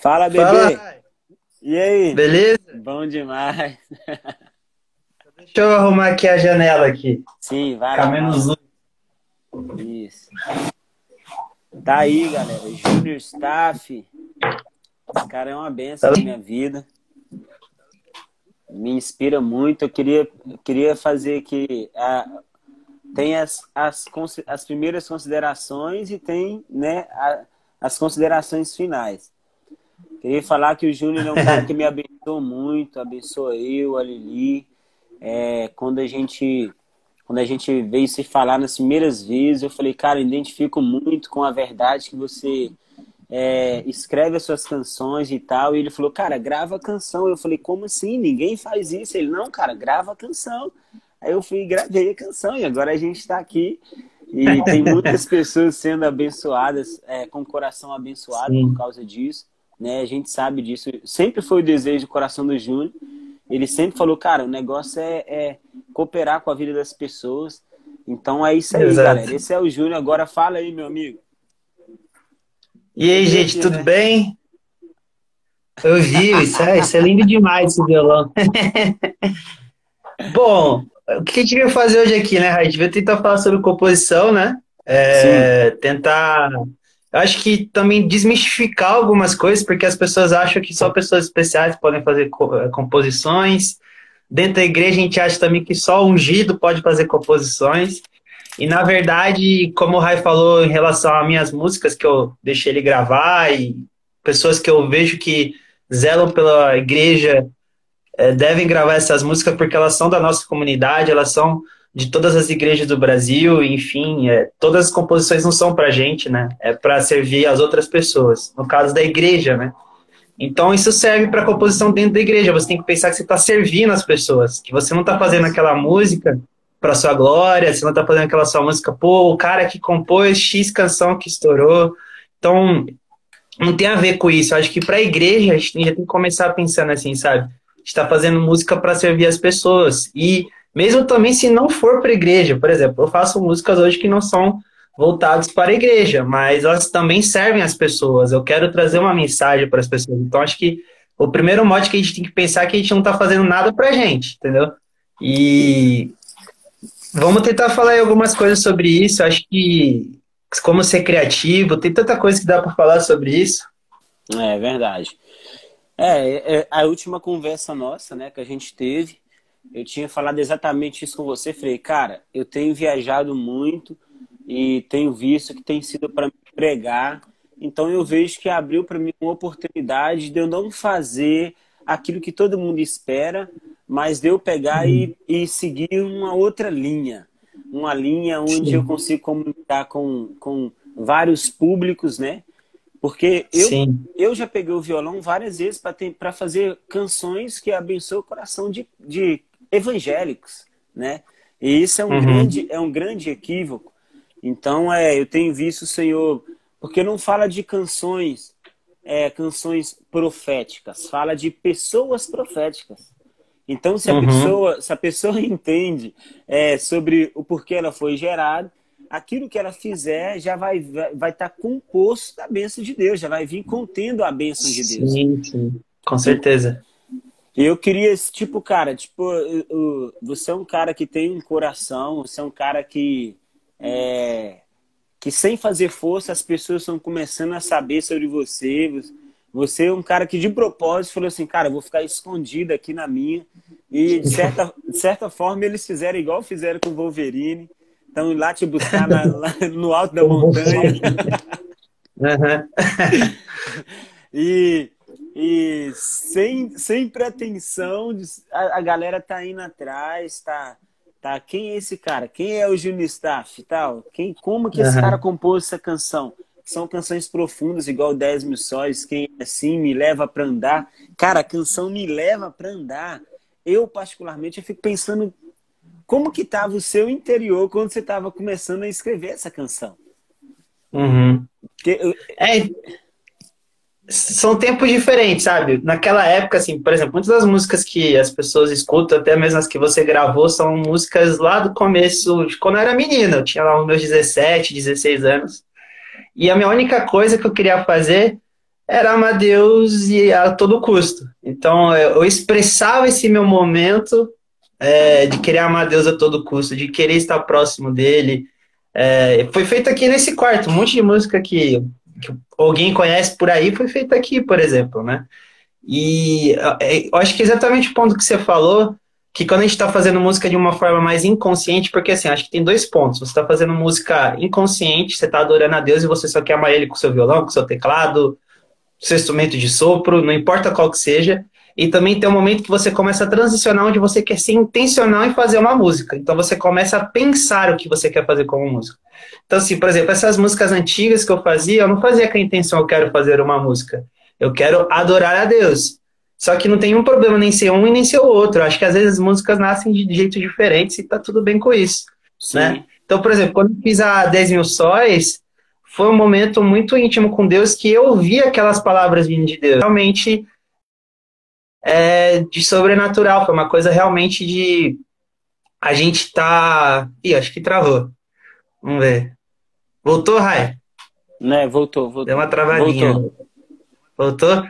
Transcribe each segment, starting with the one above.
Fala, bebê. Fala. E aí? Beleza? Bom demais. Deixa eu arrumar aqui a janela aqui. Sim, vai Ficar menos luz. Isso. Tá aí, galera. Junior Staff. Esse cara é uma benção na minha vida. Me inspira muito. Eu queria, eu queria fazer aqui. A, tem as, as, as primeiras considerações e tem né, a, as considerações finais. Queria falar que o Júnior é um cara que me abençoou muito, abençoou eu, a Lili. É, quando a gente quando a gente veio se falar nas primeiras vezes, eu falei, cara, identifico muito com a verdade que você é, escreve as suas canções e tal. E ele falou, cara, grava a canção. Eu falei, como assim? Ninguém faz isso. Ele, não, cara, grava a canção. Aí eu fui e gravei a canção e agora a gente está aqui. E tem muitas pessoas sendo abençoadas, é, com o coração abençoado Sim. por causa disso. Né? A gente sabe disso. Sempre foi o desejo do coração do Júnior ele sempre falou, cara, o negócio é, é cooperar com a vida das pessoas. Então é isso aí, Exato. galera. Esse é o Júnior. Agora fala aí, meu amigo. E aí, gente, tudo né? bem? Eu vi, isso é, isso é lindo demais esse violão. Bom, o que a gente veio fazer hoje aqui, né, A gente veio tentar falar sobre composição, né? É, tentar acho que também desmistificar algumas coisas, porque as pessoas acham que só pessoas especiais podem fazer eh, composições. Dentro da igreja, a gente acha também que só ungido pode fazer composições. E, na verdade, como o Rai falou em relação às minhas músicas, que eu deixei ele gravar, e pessoas que eu vejo que zelam pela igreja é, devem gravar essas músicas porque elas são da nossa comunidade, elas são de todas as igrejas do Brasil, enfim, é, todas as composições não são para gente, né? É para servir as outras pessoas. No caso da igreja, né? Então isso serve para composição dentro da igreja. Você tem que pensar que você está servindo as pessoas, que você não está fazendo aquela música para sua glória, você não está fazendo aquela sua música, pô, o cara que compôs X canção que estourou. Então não tem a ver com isso. Eu acho que para a igreja a gente já tem que começar pensando assim, sabe? Está fazendo música para servir as pessoas e mesmo também se não for para igreja. Por exemplo, eu faço músicas hoje que não são voltadas para a igreja, mas elas também servem às pessoas. Eu quero trazer uma mensagem para as pessoas. Então, acho que o primeiro mote que a gente tem que pensar é que a gente não está fazendo nada para a gente, entendeu? E vamos tentar falar algumas coisas sobre isso. Acho que como ser criativo, tem tanta coisa que dá para falar sobre isso. É verdade. É, é, a última conversa nossa, né, que a gente teve, eu tinha falado exatamente isso com você. Falei, cara, eu tenho viajado muito e tenho visto que tem sido para pregar. Então eu vejo que abriu para mim uma oportunidade de eu não fazer aquilo que todo mundo espera, mas de eu pegar e, e seguir uma outra linha. Uma linha onde Sim. eu consigo comunicar com, com vários públicos, né? Porque eu, eu já peguei o violão várias vezes para fazer canções que abençoam o coração de, de evangélicos, né? E isso é um, uhum. grande, é um grande equívoco. Então, é, eu tenho visto o Senhor, porque não fala de canções, é, canções proféticas, fala de pessoas proféticas. Então, se a, uhum. pessoa, se a pessoa entende é, sobre o porquê ela foi gerada, aquilo que ela fizer já vai estar vai, tá composto da bênção de Deus, já vai vir contendo a bênção de Deus. Sim, sim. com certeza. Eu queria esse tipo, cara, tipo, você é um cara que tem um coração, você é um cara que é, que sem fazer força as pessoas estão começando a saber sobre você. Você é um cara que de propósito falou assim, cara, vou ficar escondido aqui na minha. E de certa, de certa forma eles fizeram igual fizeram com o Wolverine. Estão lá te buscar na, lá no alto da montanha. Uhum. e e sem, sem pretensão, a, a, galera tá indo atrás, tá, tá. Quem é esse cara? Quem é o Junior Staff tal? Quem, como que esse uhum. cara compôs essa canção? São canções profundas, igual 10 mil sóis, quem é assim me leva para andar. Cara, a canção me leva para andar. Eu, particularmente, eu fico pensando como que tava o seu interior quando você estava começando a escrever essa canção. Uhum. Porque, é são tempos diferentes, sabe? Naquela época, assim, por exemplo, muitas das músicas que as pessoas escutam, até mesmo as que você gravou, são músicas lá do começo, de quando eu era menina. Eu tinha lá os meus 17, 16 anos. E a minha única coisa que eu queria fazer era amar Deus e a todo custo. Então eu expressava esse meu momento é, de querer amar Deus a todo custo, de querer estar próximo dele. É, foi feito aqui nesse quarto, um monte de música que, que alguém conhece por aí foi feita aqui, por exemplo, né? E é, eu acho que exatamente o ponto que você falou, que quando a gente está fazendo música de uma forma mais inconsciente, porque assim, acho que tem dois pontos. Você está fazendo música inconsciente, você está adorando a Deus e você só quer amar ele com seu violão, com seu teclado, seu instrumento de sopro, não importa qual que seja. E também tem um momento que você começa a transicionar onde você quer ser intencional em fazer uma música. Então você começa a pensar o que você quer fazer como música. Então, assim, por exemplo, essas músicas antigas que eu fazia, eu não fazia com a intenção eu quero fazer uma música. Eu quero adorar a Deus. Só que não tem um problema nem ser um e nem ser o outro. Eu acho que às vezes as músicas nascem de jeitos diferentes e tá tudo bem com isso. Né? Então, por exemplo, quando eu fiz a 10 mil sóis, foi um momento muito íntimo com Deus que eu ouvi aquelas palavras vindo de Deus. Realmente é, de sobrenatural, foi uma coisa realmente de a gente tá. Ih, acho que travou. Vamos ver. Voltou, Rai? Né, voltou, voltou. Deu uma travadinha. Voltou? voltou?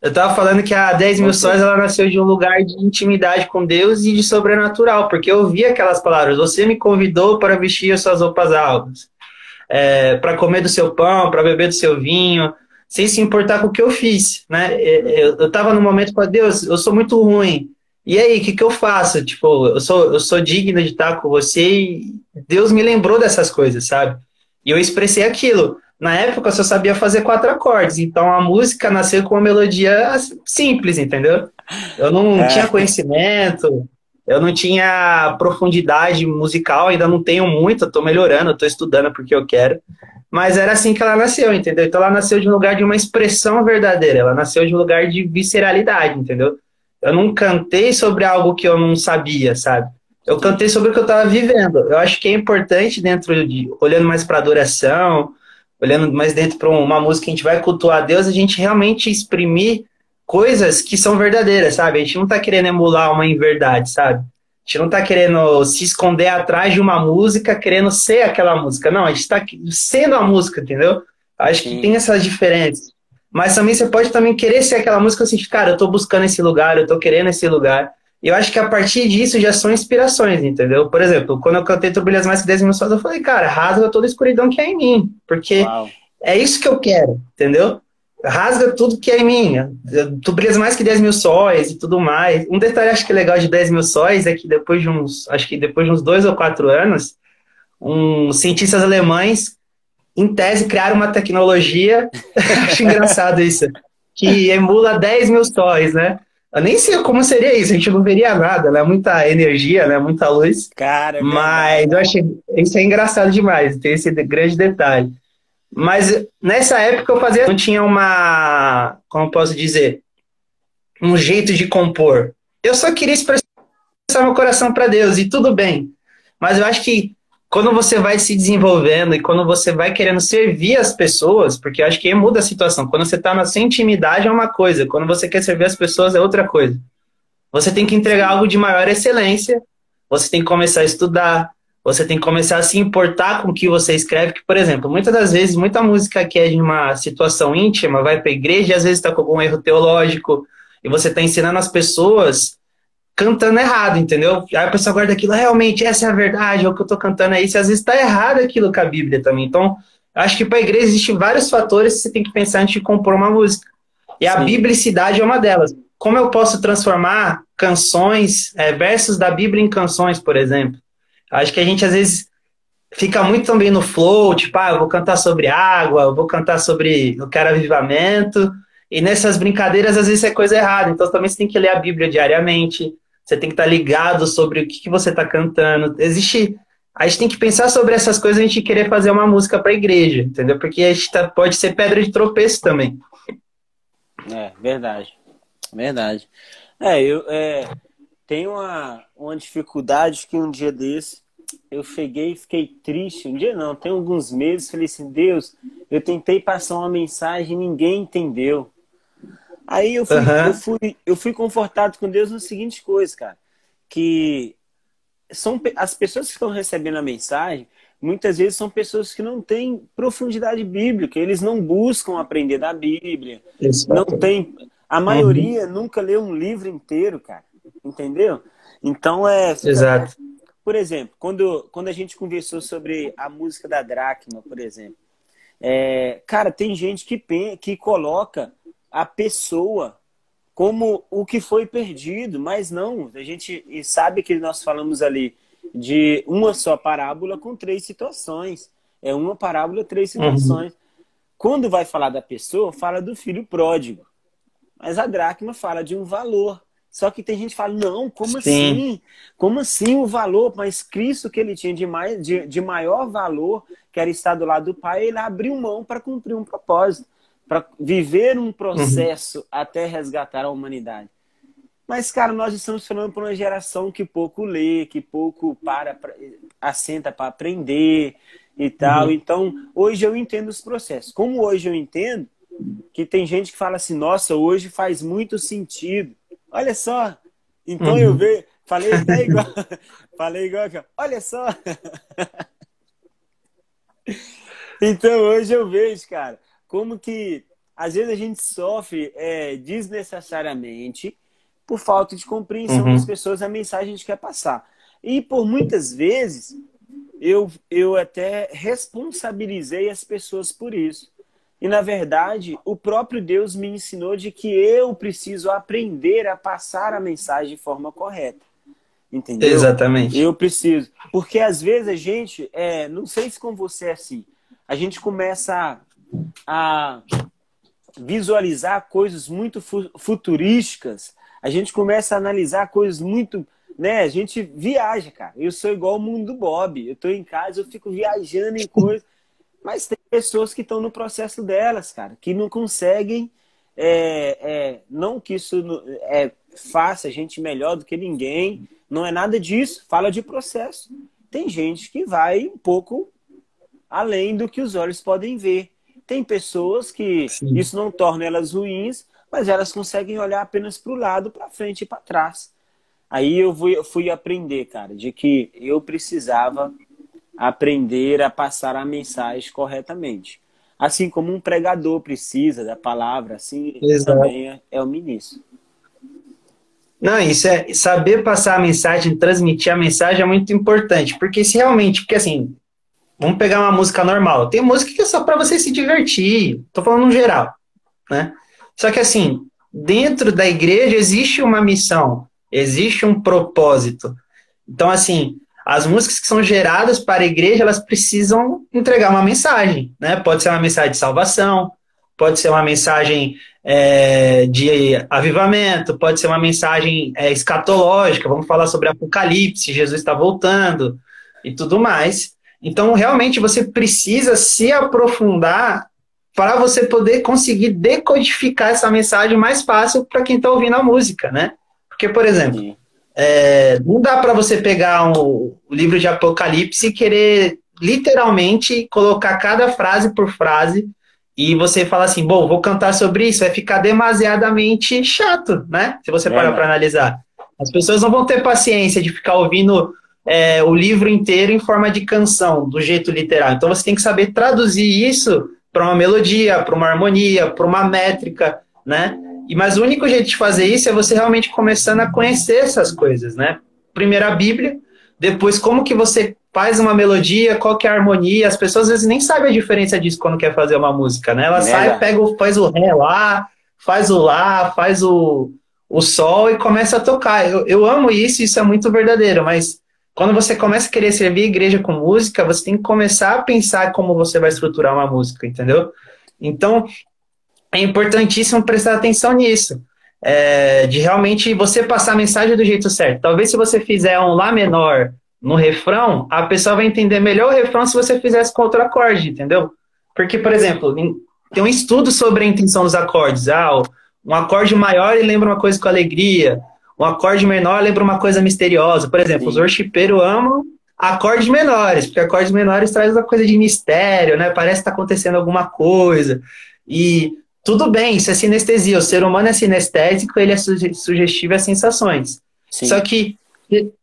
Eu tava falando que a 10 mil sóis ela nasceu de um lugar de intimidade com Deus e de sobrenatural, porque eu ouvi aquelas palavras. Você me convidou para vestir as suas roupas altas é, para comer do seu pão, para beber do seu vinho, sem se importar com o que eu fiz, né? Eu estava no momento para Deus, eu sou muito ruim. E aí, o que, que eu faço? Tipo, eu sou, eu sou digna de estar com você e Deus me lembrou dessas coisas, sabe? E eu expressei aquilo. Na época eu só sabia fazer quatro acordes, então a música nasceu com uma melodia simples, entendeu? Eu não é. tinha conhecimento, eu não tinha profundidade musical, ainda não tenho muito, estou melhorando, estou estudando porque eu quero. Mas era assim que ela nasceu, entendeu? Então ela nasceu de um lugar de uma expressão verdadeira, ela nasceu de um lugar de visceralidade, entendeu? Eu não cantei sobre algo que eu não sabia, sabe? Eu cantei sobre o que eu estava vivendo. Eu acho que é importante dentro de olhando mais para adoração, olhando mais dentro para uma música que a gente vai cultuar a Deus, a gente realmente exprimir coisas que são verdadeiras, sabe? A gente não tá querendo emular uma inverdade, sabe? A gente não tá querendo se esconder atrás de uma música, querendo ser aquela música. Não, a gente tá sendo a música, entendeu? Acho Sim. que tem essas diferenças. Mas também você pode também querer ser aquela música assim, cara, eu tô buscando esse lugar, eu tô querendo esse lugar. E eu acho que a partir disso já são inspirações, entendeu? Por exemplo, quando eu cantei Tu Brilhas Mais Que 10 Mil eu falei, cara, rasga toda a escuridão que é em mim. Porque Uau. é isso que eu quero, entendeu? Rasga tudo que é em mim. Tu brilhas mais que 10 mil sóis e tudo mais. Um detalhe acho que é legal de 10 mil sóis é que depois de uns, acho que depois de uns dois ou quatro anos, uns cientistas alemães, em tese, criaram uma tecnologia, acho engraçado isso, que emula 10 mil sóis, né? Eu nem sei como seria isso, a gente não veria nada, né? Muita energia, né? Muita luz. Cara, é mas eu achei isso é engraçado demais, tem esse grande detalhe. Mas nessa época eu fazia, não tinha uma, como posso dizer, um jeito de compor. Eu só queria expressar meu coração para Deus e tudo bem. Mas eu acho que quando você vai se desenvolvendo e quando você vai querendo servir as pessoas, porque eu acho que muda a situação. Quando você está na sua intimidade é uma coisa, quando você quer servir as pessoas é outra coisa. Você tem que entregar algo de maior excelência, você tem que começar a estudar, você tem que começar a se importar com o que você escreve, que, por exemplo, muitas das vezes, muita música que é de uma situação íntima vai para a igreja e às vezes está com algum erro teológico, e você está ensinando as pessoas cantando errado, entendeu? Aí a pessoa guarda aquilo, realmente, essa é a verdade, é o que eu estou cantando aí, se às vezes está errado aquilo com a Bíblia também. Então, acho que para a igreja existem vários fatores que você tem que pensar antes de compor uma música. E a Sim. biblicidade é uma delas. Como eu posso transformar canções, é, versos da Bíblia em canções, por exemplo? Acho que a gente às vezes fica muito também no flow, tipo, ah, eu vou cantar sobre água, eu vou cantar sobre eu quero avivamento. E nessas brincadeiras, às vezes é coisa errada. Então também você tem que ler a Bíblia diariamente. Você tem que estar ligado sobre o que, que você está cantando. Existe. A gente tem que pensar sobre essas coisas a gente querer fazer uma música para a igreja, entendeu? Porque a gente tá, pode ser pedra de tropeço também. É, verdade. Verdade. É, eu, é, tem uma, uma dificuldade que um dia desse eu cheguei e fiquei triste. Um dia não, tem alguns meses, falei assim, Deus, eu tentei passar uma mensagem e ninguém entendeu. Aí eu fui, uhum. eu fui, eu fui confortado com Deus nas seguintes coisas, cara. Que são as pessoas que estão recebendo a mensagem, muitas vezes são pessoas que não têm profundidade bíblica, eles não buscam aprender da Bíblia, Exato. não tem, a maioria uhum. nunca leu um livro inteiro, cara, entendeu? Então é, Exato. Por exemplo, quando, quando a gente conversou sobre a música da Dracma, por exemplo, é, cara, tem gente que, que coloca a pessoa como o que foi perdido, mas não. A gente sabe que nós falamos ali de uma só parábola com três situações. É uma parábola, três uhum. situações. Uhum. Quando vai falar da pessoa, fala do filho pródigo. Mas a dracma fala de um valor. Só que tem gente que fala, não, como Sim. assim? Como assim o valor? Mas Cristo, que ele tinha de, mais, de, de maior valor, que era estar do lado do Pai, ele abriu mão para cumprir um propósito para viver um processo uhum. até resgatar a humanidade. Mas, cara, nós estamos falando para uma geração que pouco lê, que pouco para, pra, assenta para aprender e tal. Uhum. Então, hoje eu entendo os processos. Como hoje eu entendo que tem gente que fala assim, nossa, hoje faz muito sentido. Olha só. Então uhum. eu vejo, falei até igual, falei igual aqui, olha só. então hoje eu vejo, cara, como que às vezes a gente sofre é, desnecessariamente por falta de compreensão uhum. das pessoas a mensagem que a gente quer passar. E por muitas vezes eu, eu até responsabilizei as pessoas por isso. E na verdade, o próprio Deus me ensinou de que eu preciso aprender a passar a mensagem de forma correta. Entendeu? Exatamente. Eu preciso. Porque às vezes a gente, é, não sei se com você é assim, a gente começa a visualizar coisas muito futurísticas, a gente começa a analisar coisas muito. Né? A gente viaja, cara. Eu sou igual o mundo do Bob. Eu tô em casa, eu fico viajando em coisas. Mas tem pessoas que estão no processo delas, cara, que não conseguem. É, é, não que isso é, faça a gente melhor do que ninguém, não é nada disso. Fala de processo. Tem gente que vai um pouco além do que os olhos podem ver. Tem pessoas que Sim. isso não torna elas ruins, mas elas conseguem olhar apenas para o lado, para frente e para trás. Aí eu fui, eu fui aprender, cara, de que eu precisava aprender a passar a mensagem corretamente. Assim como um pregador precisa da palavra, assim Exato. também é, é o ministro. Não, isso é saber passar a mensagem, transmitir a mensagem é muito importante, porque se realmente, porque assim, Vamos pegar uma música normal. Tem música que é só para você se divertir. Tô falando no geral, né? Só que assim, dentro da igreja existe uma missão, existe um propósito. Então assim, as músicas que são geradas para a igreja, elas precisam entregar uma mensagem, né? Pode ser uma mensagem de salvação, pode ser uma mensagem é, de avivamento, pode ser uma mensagem é, escatológica, vamos falar sobre Apocalipse, Jesus está voltando e tudo mais. Então, realmente, você precisa se aprofundar para você poder conseguir decodificar essa mensagem mais fácil para quem está ouvindo a música, né? Porque, por exemplo, é, não dá para você pegar um, o livro de Apocalipse e querer literalmente colocar cada frase por frase e você fala assim, bom, vou cantar sobre isso, vai ficar demasiadamente chato, né? Se você é, parar para analisar. As pessoas não vão ter paciência de ficar ouvindo é, o livro inteiro em forma de canção, do jeito literal. Então você tem que saber traduzir isso para uma melodia, para uma harmonia, para uma métrica, né? E mas o único jeito de fazer isso é você realmente começando a conhecer essas coisas, né? Primeiro a Bíblia, depois como que você faz uma melodia, qual que é a harmonia. As pessoas às vezes nem sabem a diferença disso quando quer fazer uma música, né? Ela é sai, pega, o, faz o ré lá, faz o lá, faz o, o sol e começa a tocar. Eu, eu amo isso, isso é muito verdadeiro, mas quando você começa a querer servir a igreja com música, você tem que começar a pensar como você vai estruturar uma música, entendeu? Então, é importantíssimo prestar atenção nisso. É, de realmente você passar a mensagem do jeito certo. Talvez se você fizer um Lá menor no refrão, a pessoa vai entender melhor o refrão se você fizesse com outro acorde, entendeu? Porque, por exemplo, tem um estudo sobre a intenção dos acordes. Ah, um acorde maior lembra uma coisa com alegria, um acorde menor lembra uma coisa misteriosa. Por exemplo, Sim. os worshipeiros amam acordes menores, porque acordes menores traz uma coisa de mistério, né? Parece que está acontecendo alguma coisa. E tudo bem, isso é sinestesia. O ser humano é sinestésico, ele é sugestivo a sensações. Sim. Só que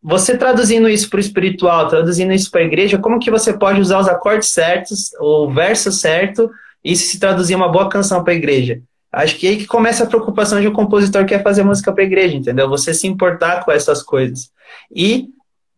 você traduzindo isso para o espiritual, traduzindo isso para a igreja, como que você pode usar os acordes certos, o verso certo, e se traduzir uma boa canção para a igreja? Acho que é aí que começa a preocupação de um compositor que quer fazer música para a igreja, entendeu? Você se importar com essas coisas. E,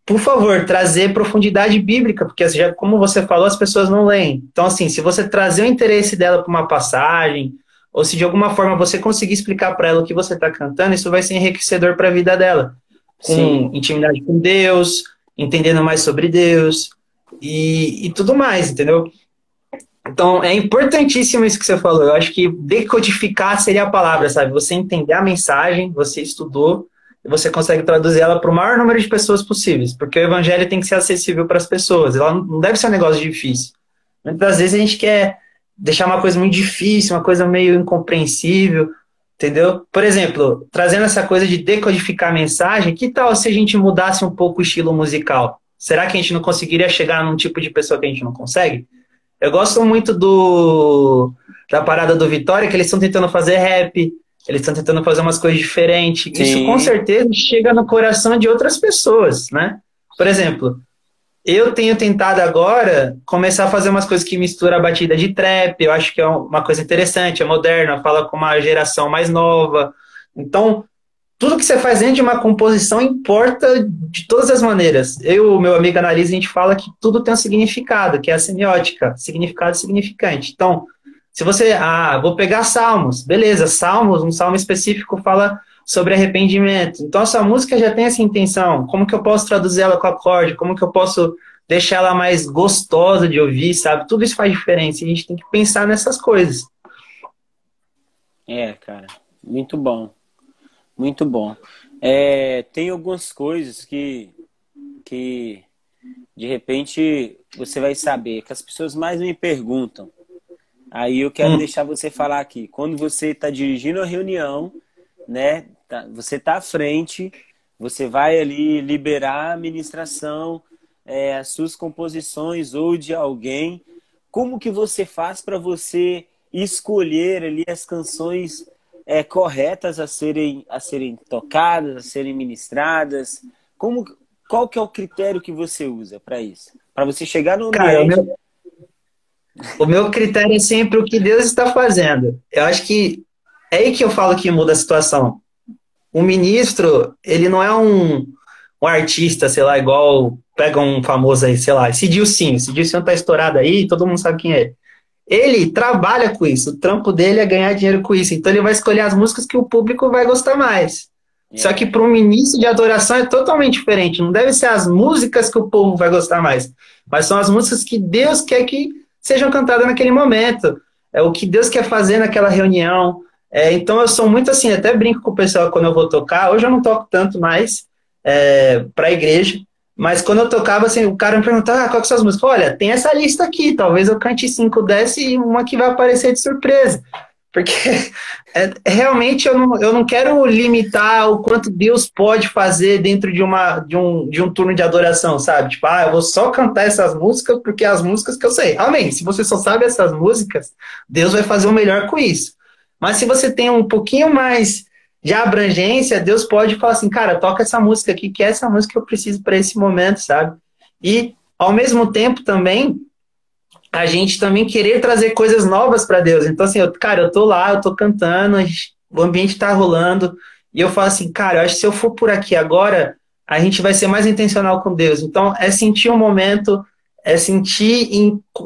por favor, trazer profundidade bíblica, porque já, como você falou, as pessoas não leem. Então, assim, se você trazer o interesse dela para uma passagem, ou se de alguma forma você conseguir explicar para ela o que você está cantando, isso vai ser enriquecedor para a vida dela com Sim. intimidade com Deus, entendendo mais sobre Deus e, e tudo mais, entendeu? Então, é importantíssimo isso que você falou. Eu acho que decodificar seria a palavra, sabe? Você entender a mensagem, você estudou, e você consegue traduzir ela para o maior número de pessoas possíveis. Porque o evangelho tem que ser acessível para as pessoas. Ela não deve ser um negócio difícil. Muitas vezes a gente quer deixar uma coisa muito difícil, uma coisa meio incompreensível. Entendeu? Por exemplo, trazendo essa coisa de decodificar a mensagem, que tal se a gente mudasse um pouco o estilo musical? Será que a gente não conseguiria chegar num tipo de pessoa que a gente não consegue? Eu gosto muito do da parada do Vitória, que eles estão tentando fazer rap, eles estão tentando fazer umas coisas diferentes. Sim. Isso com certeza chega no coração de outras pessoas, né? Por exemplo, eu tenho tentado agora começar a fazer umas coisas que mistura a batida de trap, eu acho que é uma coisa interessante, é moderna, fala com uma geração mais nova. Então, tudo que você faz dentro de uma composição importa de todas as maneiras. Eu, meu amigo analisa, a gente fala que tudo tem um significado, que é a semiótica, significado significante. Então, se você, ah, vou pegar salmos, beleza, salmos, um salmo específico fala sobre arrependimento. Então, essa música já tem essa intenção. Como que eu posso traduzir ela com acorde? Como que eu posso deixar ela mais gostosa de ouvir, sabe? Tudo isso faz diferença. E a gente tem que pensar nessas coisas. É, cara. Muito bom. Muito bom. É, tem algumas coisas que, que de repente você vai saber, que as pessoas mais me perguntam. Aí eu quero hum. deixar você falar aqui. Quando você está dirigindo a reunião, né? Tá, você está à frente, você vai ali liberar a administração, é, as suas composições ou de alguém. Como que você faz para você escolher ali as canções é, corretas a serem, a serem tocadas, a serem ministradas? Como, qual que é o critério que você usa para isso? Para você chegar no ambiente... Cara, o, meu, o meu critério é sempre o que Deus está fazendo. Eu acho que é aí que eu falo que muda a situação. O ministro, ele não é um, um artista, sei lá, igual pega um famoso aí, sei lá, esse Dilcinho. Esse Dilcinho tá estourado aí, todo mundo sabe quem é. Ele trabalha com isso, o trampo dele é ganhar dinheiro com isso. Então ele vai escolher as músicas que o público vai gostar mais. É. Só que para um ministro de adoração é totalmente diferente. Não deve ser as músicas que o povo vai gostar mais, mas são as músicas que Deus quer que sejam cantadas naquele momento. É o que Deus quer fazer naquela reunião. É, então eu sou muito assim, até brinco com o pessoal quando eu vou tocar. Hoje eu não toco tanto mais é, para a igreja, mas quando eu tocava, assim, o cara me perguntava, ah, qual que são as músicas? Olha, tem essa lista aqui, talvez eu cante 5, 10 e uma que vai aparecer de surpresa. Porque é, realmente eu não, eu não quero limitar o quanto Deus pode fazer dentro de, uma, de, um, de um turno de adoração, sabe? Tipo, ah, eu vou só cantar essas músicas porque é as músicas que eu sei. Amém. Se você só sabe essas músicas, Deus vai fazer o melhor com isso. Mas se você tem um pouquinho mais de abrangência, Deus pode falar assim, cara, toca essa música aqui, que é essa música que eu preciso para esse momento, sabe? E, ao mesmo tempo, também, a gente também querer trazer coisas novas para Deus. Então, assim, eu, cara, eu tô lá, eu tô cantando, o ambiente tá rolando, e eu falo assim, cara, eu acho que se eu for por aqui agora, a gente vai ser mais intencional com Deus. Então, é sentir um momento é sentir,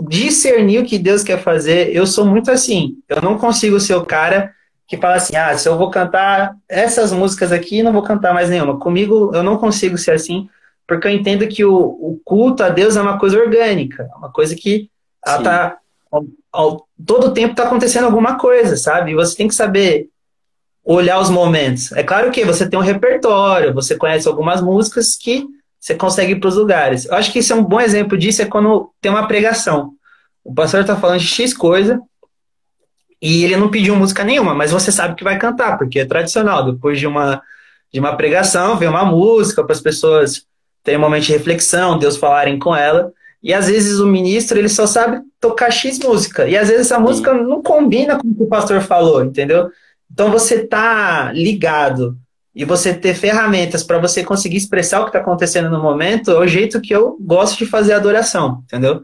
discernir o que Deus quer fazer. Eu sou muito assim. Eu não consigo ser o cara que fala assim: ah, se eu vou cantar essas músicas aqui, não vou cantar mais nenhuma. Comigo, eu não consigo ser assim, porque eu entendo que o, o culto a Deus é uma coisa orgânica, é uma coisa que ela tá, ao, ao, todo tempo está acontecendo alguma coisa, sabe? E você tem que saber olhar os momentos. É claro que você tem um repertório, você conhece algumas músicas que você consegue ir para os lugares. Eu acho que isso é um bom exemplo disso, é quando tem uma pregação. O pastor está falando de X coisa e ele não pediu música nenhuma, mas você sabe que vai cantar, porque é tradicional. Depois de uma, de uma pregação, vem uma música para as pessoas terem um momento de reflexão, Deus falarem com ela. E às vezes o ministro ele só sabe tocar X música. E às vezes essa música não combina com o que o pastor falou, entendeu? Então você tá ligado e você ter ferramentas para você conseguir expressar o que está acontecendo no momento, é o jeito que eu gosto de fazer adoração, entendeu?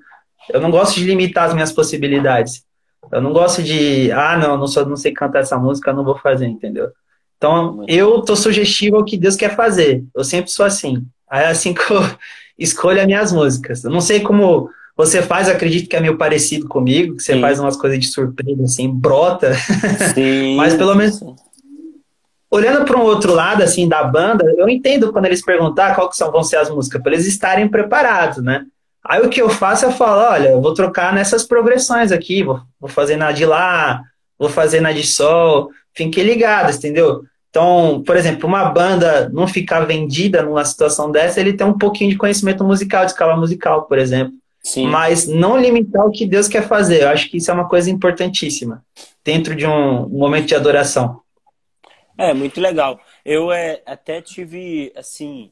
Eu não gosto de limitar as minhas possibilidades. Eu não gosto de, ah, não, não, sou, não sei cantar essa música, não vou fazer, entendeu? Então, eu tô sugestivo ao que Deus quer fazer. Eu sempre sou assim. Aí é assim que eu escolho as minhas músicas. Eu não sei como você faz, acredito que é meio parecido comigo, que você Sim. faz umas coisas de surpresa, assim, brota. Sim. Mas pelo menos olhando para um outro lado assim da banda, eu entendo quando eles perguntar qual que são, vão ser as músicas, para eles estarem preparados, né? Aí o que eu faço, eu falo, olha, eu vou trocar nessas progressões aqui, vou, vou fazer na de lá, vou fazer na de sol, fiquem ligados, entendeu? Então, por exemplo, uma banda não ficar vendida numa situação dessa, ele tem um pouquinho de conhecimento musical, de escala musical, por exemplo. Sim. Mas não limitar o que Deus quer fazer. Eu acho que isso é uma coisa importantíssima dentro de um momento de adoração. É, muito legal. Eu é, até tive, assim,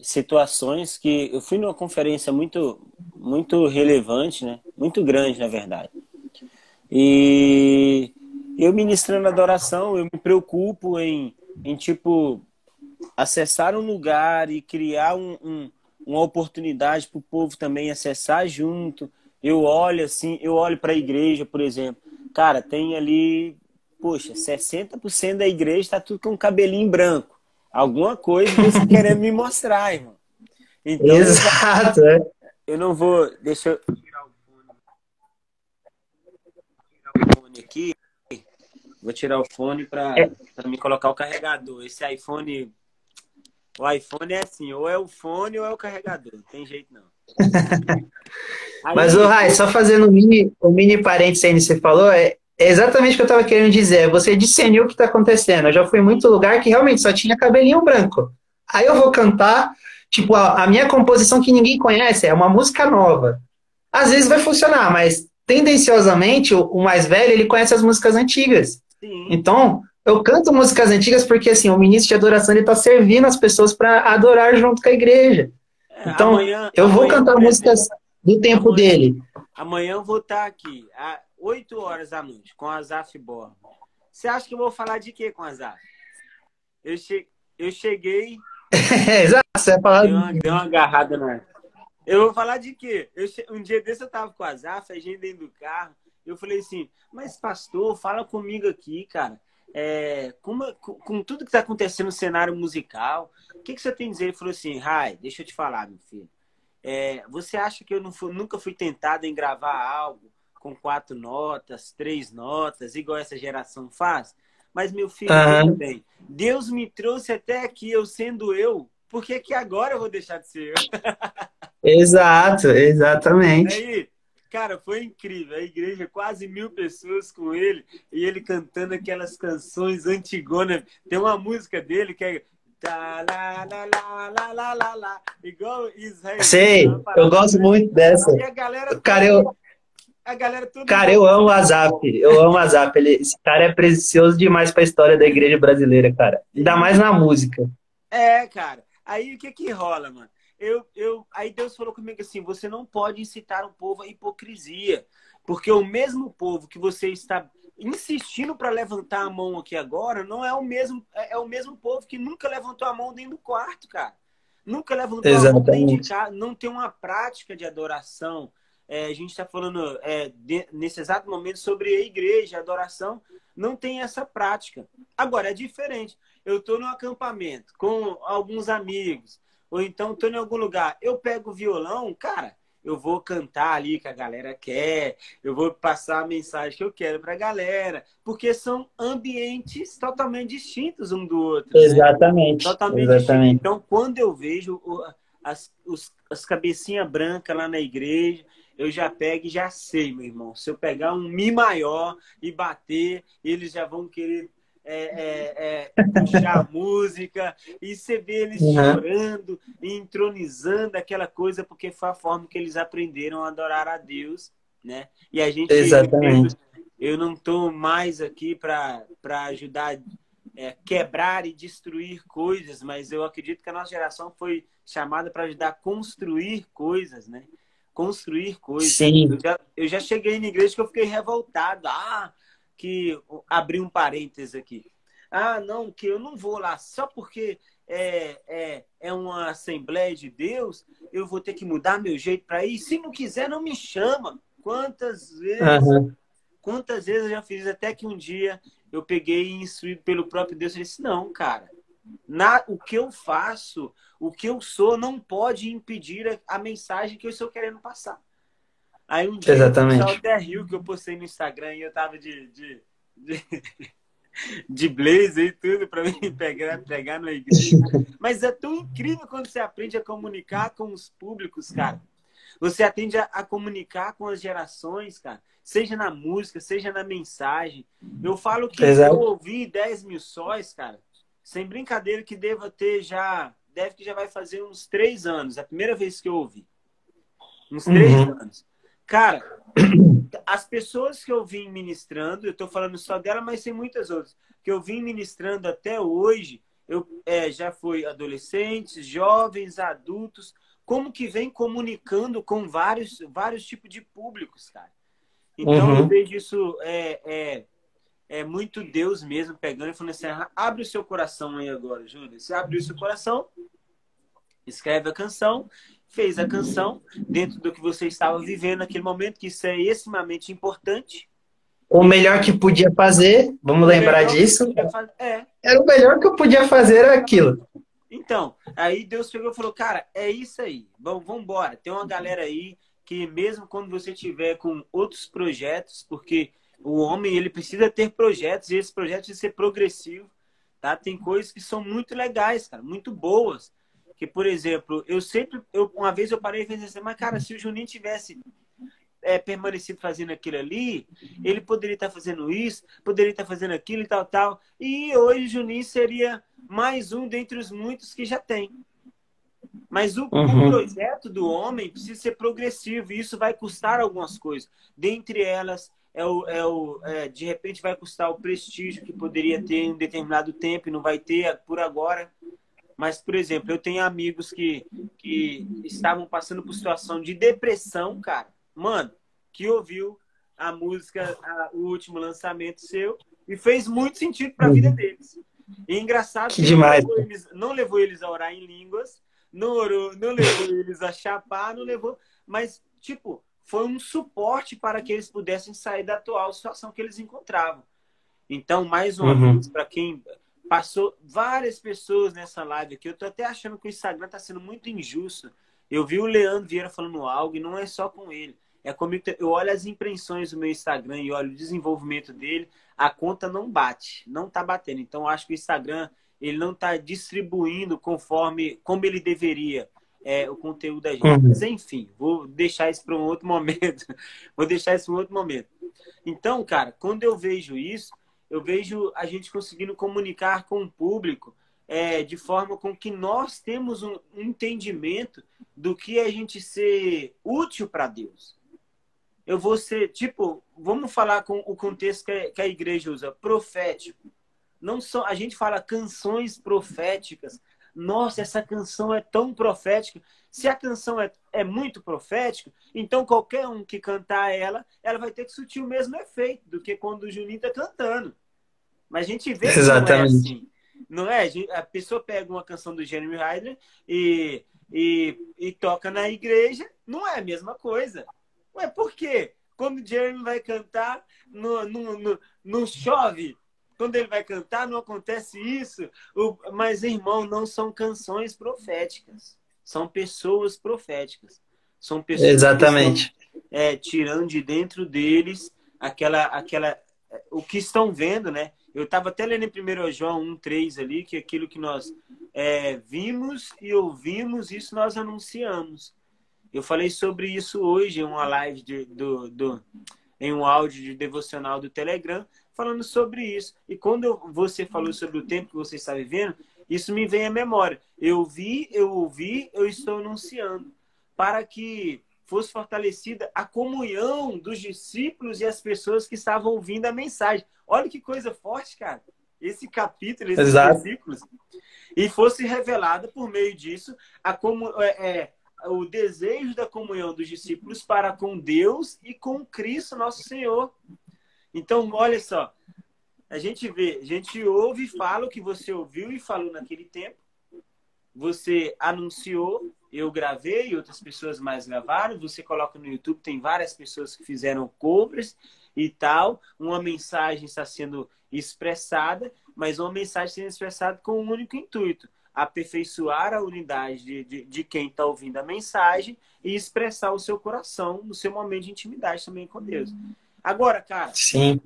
situações que eu fui numa conferência muito, muito relevante, né? Muito grande, na verdade. E eu ministrando adoração, eu me preocupo em, em tipo, acessar um lugar e criar um, um uma oportunidade para o povo também acessar junto. Eu olho assim, eu olho para a igreja, por exemplo. Cara, tem ali poxa, 60% da igreja está tudo com cabelinho branco. Alguma coisa você querendo me mostrar, irmão. Então, Exato. Eu, é. eu não vou. Deixa eu tirar o fone. Tirar o fone aqui. Vou tirar o fone para é. me colocar o carregador. Esse iPhone. O iPhone é assim, ou é o fone ou é o carregador. Não tem jeito não. Mas, o Rai, só fazendo um mini, um mini parênteses aí que você falou, é, é exatamente o que eu estava querendo dizer. Você discerniu o que está acontecendo. Eu já fui em muito lugar que realmente só tinha cabelinho branco. Aí eu vou cantar, tipo, a, a minha composição que ninguém conhece, é uma música nova. Às vezes vai funcionar, mas tendenciosamente o, o mais velho ele conhece as músicas antigas. Sim. Então, eu canto músicas antigas porque assim, o ministro de adoração ele está servindo as pessoas para adorar junto com a igreja. É, então, amanhã, eu vou cantar músicas do tempo amanhã, dele. Amanhã eu vou estar tá aqui. 8 horas da noite, com a Zaf Borba. Você acha que eu vou falar de quê com a Zaf? Eu, che... eu cheguei. Exato, você vai falar. Deu uma, deu uma agarrada na. Eu vou falar de quê? Eu che... Um dia desse eu tava com a Zaf, a gente dentro do carro. Eu falei assim, mas pastor, fala comigo aqui, cara. É, com, com, com, tudo que está acontecendo no cenário musical, o que, que você tem a dizer? Ele falou assim, Rai, deixa eu te falar, meu filho. É, você acha que eu não fui, nunca fui tentado em gravar algo com quatro notas, três notas, igual essa geração faz. Mas, meu filho, uhum. bem, Deus me trouxe até aqui, eu sendo eu, por que, que agora eu vou deixar de ser eu? Exato, exatamente. Aí, cara, foi incrível. A igreja, quase mil pessoas com ele, e ele cantando aquelas canções antigonas. Tem uma música dele que é Tá, lá, lá, lá, lá, lá, lá, igual Israel. Sei, eu gosto muito dessa. E a galera cara, eu, a galera tudo. Cara, eu amo o Azap. Eu amo o Azap. Ele, esse cara é precioso demais para a história da igreja brasileira, cara. Ainda mais na música. É, cara. Aí o que que rola, mano? Eu, eu, aí Deus falou comigo assim: você não pode incitar o povo à hipocrisia, porque o mesmo povo que você está insistindo para levantar a mão aqui agora não é o mesmo é, é, o mesmo povo que nunca levantou a mão dentro do quarto, cara. Nunca levantou Exatamente. a mão dentro de casa, não tem uma prática de adoração é, a gente está falando é, de, nesse exato momento sobre a igreja, a adoração, não tem essa prática. Agora, é diferente. Eu estou no acampamento com alguns amigos, ou então estou em algum lugar, eu pego o violão, cara, eu vou cantar ali que a galera quer, eu vou passar a mensagem que eu quero para a galera, porque são ambientes totalmente distintos um do outro. Né? Exatamente. Né? Totalmente Exatamente. Então, quando eu vejo as, os, as cabecinhas brancas lá na igreja, eu já pego e já sei, meu irmão. Se eu pegar um Mi maior e bater, eles já vão querer é, é, é, puxar a música e você vê eles uhum. chorando entronizando aquela coisa, porque foi a forma que eles aprenderam a adorar a Deus, né? E a gente. Exatamente. Eu, eu não estou mais aqui para ajudar é, quebrar e destruir coisas, mas eu acredito que a nossa geração foi chamada para ajudar a construir coisas, né? Construir coisas. Sim. Eu já, eu já cheguei na igreja que eu fiquei revoltado. Ah, que abri um parênteses aqui. Ah, não, que eu não vou lá só porque é, é, é uma Assembleia de Deus, eu vou ter que mudar meu jeito para ir. Se não quiser, não me chama. Quantas vezes, uhum. quantas vezes eu já fiz até que um dia eu peguei instruído pelo próprio Deus e disse: Não, cara, na, o que eu faço, o que eu sou, não pode impedir a, a mensagem que eu estou querendo passar. Aí um dia Exatamente. o até riu que eu postei no Instagram e eu tava de, de, de, de blazer e tudo para mim pegar, pegar na igreja. Mas é tão incrível quando você aprende a comunicar com os públicos, cara. Você aprende a, a comunicar com as gerações, cara. Seja na música, seja na mensagem. Eu falo que Exato. eu ouvi 10 mil sóis, cara, sem brincadeira que deva ter já, deve que já vai fazer uns três anos, a primeira vez que eu ouvi. Uns três uhum. anos. Cara, as pessoas que eu vim ministrando, eu estou falando só dela, mas tem muitas outras, que eu vim ministrando até hoje, eu é, já fui adolescentes, jovens, adultos, como que vem comunicando com vários, vários tipos de públicos, cara. Então uhum. eu vejo isso é, é, é, muito Deus mesmo pegando e falando assim: abre o seu coração aí agora, Júlio. Você abre o seu coração, escreve a canção fez a canção dentro do que você estava vivendo naquele momento, que isso é extremamente importante. O melhor que podia fazer, vamos lembrar disso. É. Era o melhor que eu podia fazer era aquilo. Então, aí Deus pegou e falou, cara, é isso aí. Vamos, vamos embora. Tem uma galera aí que mesmo quando você tiver com outros projetos, porque o homem ele precisa ter projetos e esse projeto precisa ser progressivo, tá? Tem coisas que são muito legais, cara, muito boas que, por exemplo, eu sempre, eu, uma vez eu parei e pensei assim, mas cara, se o Juninho tivesse é, permanecido fazendo aquilo ali, ele poderia estar fazendo isso, poderia estar fazendo aquilo e tal, tal. E hoje o Juninho seria mais um dentre os muitos que já tem. Mas o, uhum. o, projeto do homem precisa ser progressivo e isso vai custar algumas coisas. Dentre elas, é o, é o, é, de repente vai custar o prestígio que poderia ter em um determinado tempo e não vai ter por agora. Mas, por exemplo, eu tenho amigos que, que estavam passando por situação de depressão, cara. Mano, que ouviu a música, a, o último lançamento seu, e fez muito sentido para a vida deles. E engraçado que, demais. Não, levou eles, não levou eles a orar em línguas, não, orou, não levou eles a chapar, não levou. Mas, tipo, foi um suporte para que eles pudessem sair da atual situação que eles encontravam. Então, mais uma uhum. vez, para quem Passou várias pessoas nessa live aqui. Eu tô até achando que o Instagram tá sendo muito injusto. Eu vi o Leandro Vieira falando algo e não é só com ele. É comigo. Eu olho as impressões do meu Instagram e olho o desenvolvimento dele. A conta não bate, não tá batendo. Então eu acho que o Instagram ele não tá distribuindo conforme como ele deveria é, o conteúdo da gente. Uhum. Mas enfim, vou deixar isso para um outro momento. vou deixar isso para um outro momento. Então, cara, quando eu vejo isso, eu vejo a gente conseguindo comunicar com o público é, de forma com que nós temos um entendimento do que a gente ser útil para Deus. Eu vou ser, tipo, vamos falar com o contexto que, que a igreja usa, profético. Não só a gente fala canções proféticas. Nossa, essa canção é tão profética. Se a canção é, é muito profética, então qualquer um que cantar ela, ela vai ter que surtir o mesmo efeito do que quando o Juninho está cantando. Mas a gente vê Exatamente. que não é assim. Não é? A pessoa pega uma canção do Jeremy Ryder e, e, e toca na igreja, não é a mesma coisa. Ué, por quê? Quando o Jeremy vai cantar, não, não, não, não chove. Quando ele vai cantar, não acontece isso. O, mas, irmão, não são canções proféticas. São pessoas proféticas. São pessoas Exatamente. estão é, tirando de dentro deles aquela, aquela, o que estão vendo, né? Eu estava até lendo em 1 João 1,3 ali, que aquilo que nós é, vimos e ouvimos, isso nós anunciamos. Eu falei sobre isso hoje em uma live de, do, do, em um áudio de devocional do Telegram, falando sobre isso. E quando você falou sobre o tempo que você está vivendo, isso me vem à memória. Eu vi, eu ouvi, eu estou anunciando. Para que fosse fortalecida a comunhão dos discípulos e as pessoas que estavam ouvindo a mensagem. Olha que coisa forte, cara. Esse capítulo, esses Exato. versículos. E fosse revelada por meio disso a como, é, é, o desejo da comunhão dos discípulos para com Deus e com Cristo, nosso Senhor. Então, olha só. a gente vê, a gente ouve e fala o que você ouviu e falou naquele tempo. Você anunciou, eu gravei, outras pessoas mais gravaram. Você coloca no YouTube, tem várias pessoas que fizeram cobras e tal. Uma mensagem está sendo expressada, mas uma mensagem sendo expressada com um único intuito: aperfeiçoar a unidade de, de, de quem está ouvindo a mensagem e expressar o seu coração no seu momento de intimidade também com Deus. Agora, cara, Sim.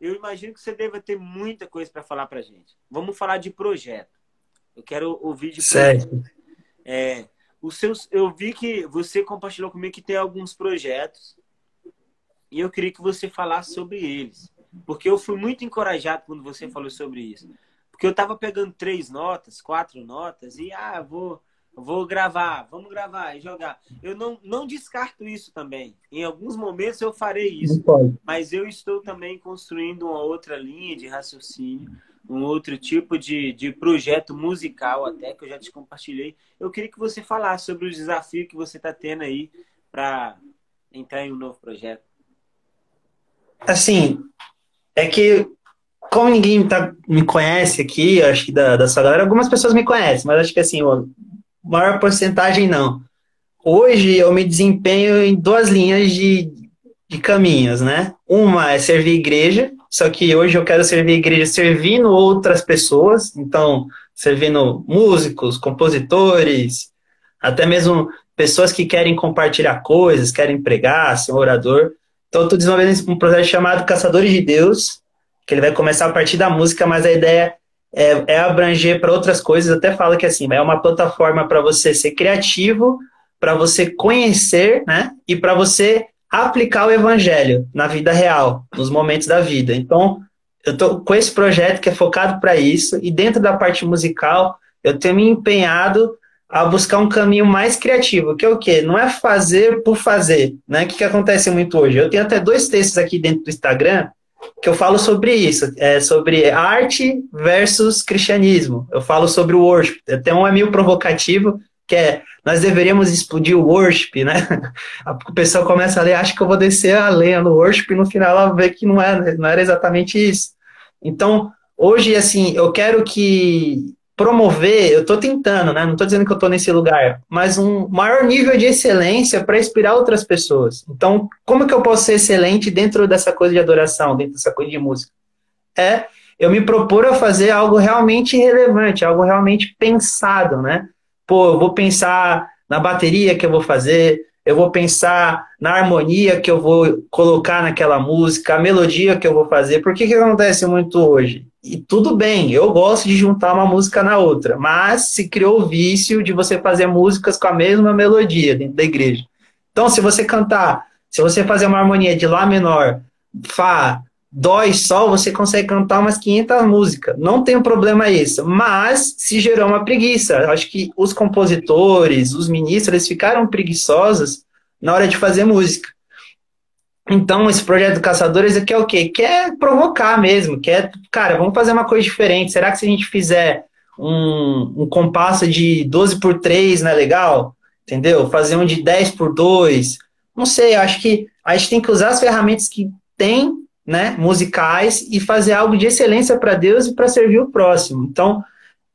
eu imagino que você deva ter muita coisa para falar para gente. Vamos falar de projeto. Eu quero ouvir de certo. projeto. É, os seus, eu vi que você compartilhou comigo que tem alguns projetos e eu queria que você falasse sobre eles. Porque eu fui muito encorajado quando você falou sobre isso. Porque eu estava pegando três notas, quatro notas, e ah, vou, vou gravar, vamos gravar e jogar. Eu não, não descarto isso também. Em alguns momentos eu farei isso. Mas eu estou também construindo uma outra linha de raciocínio, um outro tipo de, de projeto musical até, que eu já te compartilhei. Eu queria que você falasse sobre o desafio que você está tendo aí para entrar em um novo projeto. Assim, é que, como ninguém tá, me conhece aqui, acho que da, da sua galera, algumas pessoas me conhecem, mas acho que assim, maior porcentagem não. Hoje eu me desempenho em duas linhas de, de caminhos, né? Uma é servir igreja, só que hoje eu quero servir igreja servindo outras pessoas, então servindo músicos, compositores, até mesmo pessoas que querem compartilhar coisas, querem pregar, ser um orador. Então, eu estou desenvolvendo um projeto chamado Caçadores de Deus, que ele vai começar a partir da música, mas a ideia é, é abranger para outras coisas. Até fala que assim, é uma plataforma para você ser criativo, para você conhecer, né? E para você aplicar o evangelho na vida real, nos momentos da vida. Então, eu estou com esse projeto que é focado para isso, e dentro da parte musical, eu tenho me empenhado a buscar um caminho mais criativo, que é o quê? Não é fazer por fazer, né? O que, que acontece muito hoje? Eu tenho até dois textos aqui dentro do Instagram que eu falo sobre isso, é sobre arte versus cristianismo. Eu falo sobre o worship. Até um é meio provocativo, que é nós deveríamos explodir o worship, né? O pessoal começa a ler, acha que eu vou descer a lenha no worship e no final ela vê que não, é, não era exatamente isso. Então, hoje, assim, eu quero que promover, eu estou tentando, né? Não estou dizendo que eu estou nesse lugar, mas um maior nível de excelência para inspirar outras pessoas. Então, como que eu posso ser excelente dentro dessa coisa de adoração, dentro dessa coisa de música? É eu me propor a fazer algo realmente relevante, algo realmente pensado, né? Pô, eu vou pensar na bateria que eu vou fazer, eu vou pensar na harmonia que eu vou colocar naquela música, a melodia que eu vou fazer. Por que que acontece muito hoje? E tudo bem, eu gosto de juntar uma música na outra, mas se criou o vício de você fazer músicas com a mesma melodia dentro da igreja. Então, se você cantar, se você fazer uma harmonia de Lá menor, Fá, Dó e Sol, você consegue cantar umas 500 músicas. Não tem um problema isso. Mas se gerou uma preguiça. Acho que os compositores, os ministros, eles ficaram preguiçosos na hora de fazer música. Então, esse projeto do Caçadores aqui é o quê? Quer provocar mesmo, quer, cara, vamos fazer uma coisa diferente. Será que se a gente fizer um, um compasso de 12 por 3 não é legal? Entendeu? Fazer um de 10 por 2. Não sei, acho que a gente tem que usar as ferramentas que tem, né, musicais, e fazer algo de excelência para Deus e para servir o próximo. Então,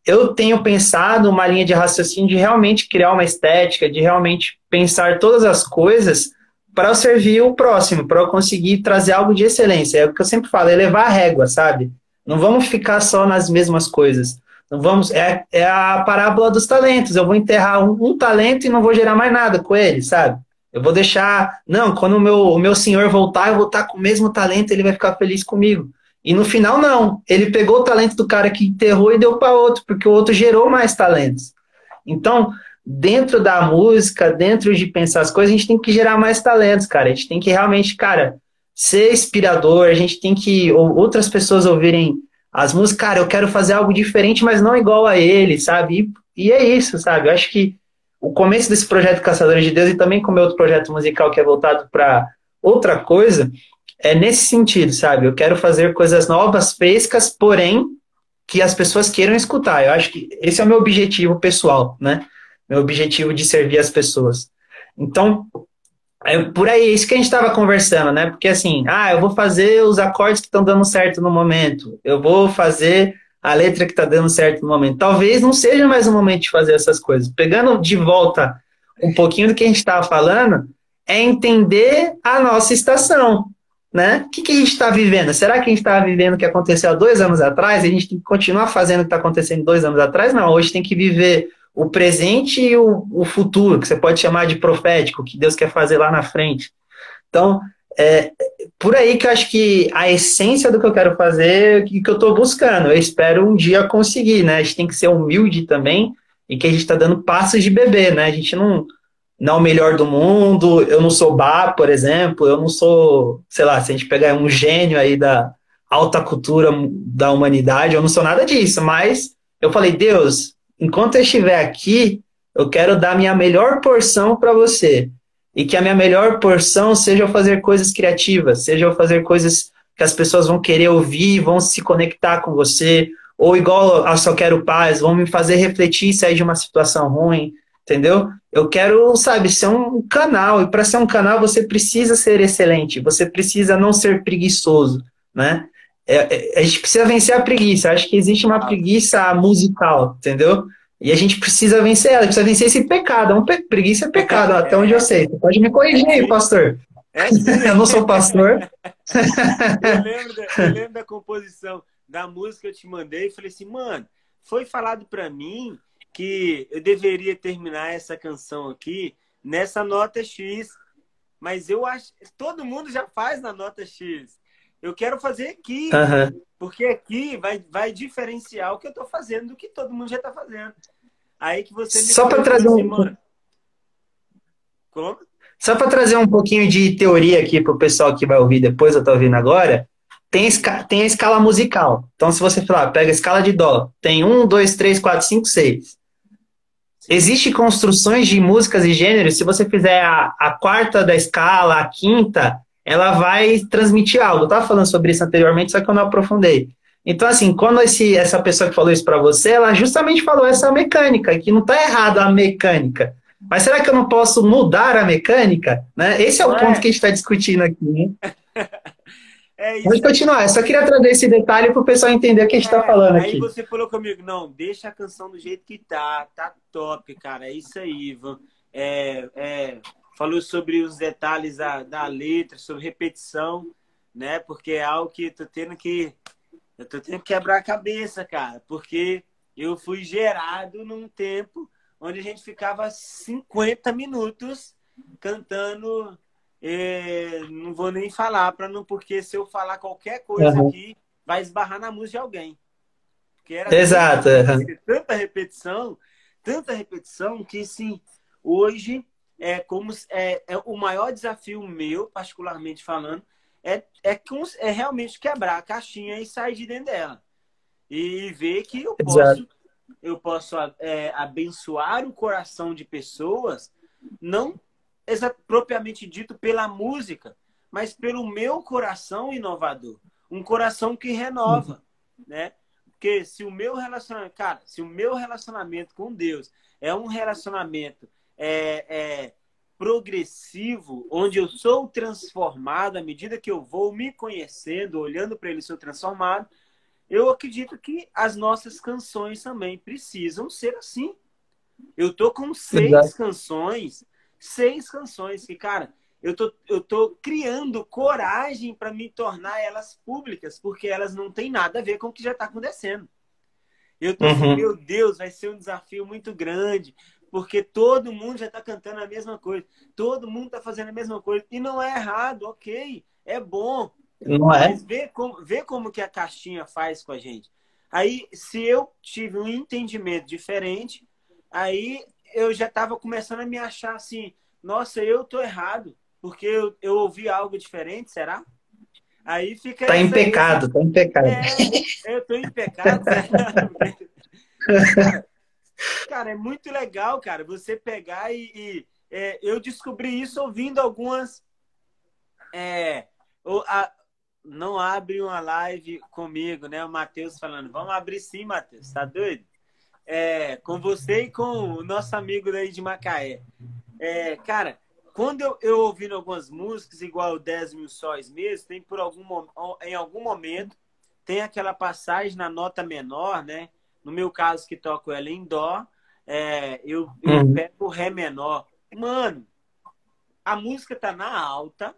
eu tenho pensado uma linha de raciocínio de realmente criar uma estética, de realmente pensar todas as coisas para eu servir o próximo, para eu conseguir trazer algo de excelência. É o que eu sempre falo, é levar a régua, sabe? Não vamos ficar só nas mesmas coisas. Não vamos. É, é a parábola dos talentos. Eu vou enterrar um, um, talento e não vou gerar mais nada com ele, sabe? Eu vou deixar. Não, quando o meu, o meu senhor voltar, eu vou estar com o mesmo talento, ele vai ficar feliz comigo. E no final, não. Ele pegou o talento do cara que enterrou e deu para outro, porque o outro gerou mais talentos. Então, dentro da música, dentro de pensar as coisas, a gente tem que gerar mais talentos, cara. A gente tem que realmente, cara, ser inspirador, a gente tem que outras pessoas ouvirem as músicas, cara, eu quero fazer algo diferente, mas não igual a ele, sabe? E, e é isso, sabe? Eu acho que o começo desse projeto Caçadores de Deus e também com meu outro projeto musical que é voltado para outra coisa, é nesse sentido, sabe? Eu quero fazer coisas novas, frescas, porém que as pessoas queiram escutar. Eu acho que esse é o meu objetivo pessoal, né? meu objetivo de servir as pessoas. Então, É por aí, isso que a gente estava conversando, né? Porque assim, ah, eu vou fazer os acordes que estão dando certo no momento, eu vou fazer a letra que está dando certo no momento. Talvez não seja mais o momento de fazer essas coisas. Pegando de volta um pouquinho do que a gente estava falando, é entender a nossa estação, né? O que, que a gente está vivendo? Será que a gente está vivendo o que aconteceu há dois anos atrás? A gente tem que continuar fazendo o que está acontecendo dois anos atrás? Não, hoje tem que viver o presente e o, o futuro, que você pode chamar de profético, que Deus quer fazer lá na frente. Então, é por aí que eu acho que a essência do que eu quero fazer e que eu estou buscando. Eu espero um dia conseguir, né? A gente tem que ser humilde também e que a gente está dando passos de bebê, né? A gente não, não é o melhor do mundo, eu não sou Bá, por exemplo, eu não sou, sei lá, se a gente pegar um gênio aí da alta cultura da humanidade, eu não sou nada disso, mas eu falei, Deus, enquanto eu estiver aqui, eu quero dar minha melhor porção para você. E que a minha melhor porção seja eu fazer coisas criativas, seja eu fazer coisas que as pessoas vão querer ouvir, vão se conectar com você, ou igual a Só Quero Paz, vão me fazer refletir e sair de uma situação ruim, entendeu? Eu quero, sabe, ser um canal, e para ser um canal você precisa ser excelente, você precisa não ser preguiçoso, né? É, é, a gente precisa vencer a preguiça. Acho que existe uma preguiça musical, entendeu? E a gente precisa vencer ela, precisa vencer esse pecado. Um pe... Preguiça é pecado, até onde eu sei. Você pode me corrigir aí, pastor. É eu não sou pastor. eu, lembro da, eu lembro da composição da música que eu te mandei e falei assim, mano, foi falado para mim que eu deveria terminar essa canção aqui nessa nota X, mas eu acho todo mundo já faz na nota X. Eu quero fazer aqui, uhum. Porque aqui vai, vai diferenciar o que eu estou fazendo do que todo mundo já está fazendo. Aí que você Só para trazer um. Como? Só para trazer um pouquinho de teoria aqui para o pessoal que vai ouvir depois, eu estou ouvindo agora, tem, tem a escala musical. Então, se você falar, pega a escala de Dó, tem um, dois, três, quatro, cinco, seis. Existem construções de músicas e gêneros, se você fizer a, a quarta da escala, a quinta, ela vai transmitir algo. Eu estava falando sobre isso anteriormente, só que eu não aprofundei. Então, assim, quando esse, essa pessoa que falou isso para você, ela justamente falou essa mecânica, que não está errado a mecânica. Mas será que eu não posso mudar a mecânica? Né? Esse é o não ponto é. que a gente está discutindo aqui. Né? É isso. Vamos continuar. Eu só queria trazer esse detalhe para o pessoal entender o que a gente está é, falando aí aqui. Aí você falou comigo, não, deixa a canção do jeito que tá, tá top, cara. É isso aí, Ivan. É, é, falou sobre os detalhes da, da letra, sobre repetição, né? Porque é algo que eu tô tendo que. Eu tô tendo que quebrar a cabeça, cara, porque eu fui gerado num tempo onde a gente ficava 50 minutos cantando. Eh, não vou nem falar, para não, porque se eu falar qualquer coisa uhum. aqui, vai esbarrar na música de alguém. Porque era Exato. Tanta, tanta repetição, tanta repetição que, sim, hoje é como é, é o maior desafio meu, particularmente falando, é, é, é realmente quebrar a caixinha e sair de dentro dela. E ver que eu posso, eu posso é, abençoar o coração de pessoas, não propriamente dito pela música, mas pelo meu coração inovador. Um coração que renova, uhum. né? Porque se o meu relacionamento, cara, se o meu relacionamento com Deus é um relacionamento é, é, progressivo, onde eu sou transformado à medida que eu vou me conhecendo, olhando para ele, sou transformado. Eu acredito que as nossas canções também precisam ser assim. Eu tô com seis Exato. canções, seis canções que, cara, eu tô, eu tô criando coragem para me tornar elas públicas, porque elas não têm nada a ver com o que já está acontecendo. Eu tô uhum. assim, meu Deus, vai ser um desafio muito grande, porque todo mundo já está cantando a mesma coisa, todo mundo está fazendo a mesma coisa, e não é errado, ok, é bom. Não é? Mas vê como, vê como que a caixinha faz com a gente. Aí, se eu tive um entendimento diferente, aí eu já estava começando a me achar assim, nossa, eu tô errado, porque eu, eu ouvi algo diferente, será? Aí fica. Tá em pecado, aí, tá em pecado. É, eu tô em pecado. Cara, é muito legal, cara, você pegar e. e é, eu descobri isso ouvindo algumas. É, a, não abre uma live comigo, né? O Matheus falando, vamos abrir sim, Matheus, tá doido? É, com você e com o nosso amigo daí de Macaé. É, cara, quando eu, eu ouvindo algumas músicas, igual o 10 mil sóis mesmo, tem por algum em algum momento, tem aquela passagem na nota menor, né? No meu caso, que toco ela em Dó, é, eu, eu uhum. pego o Ré menor. Mano, a música tá na alta,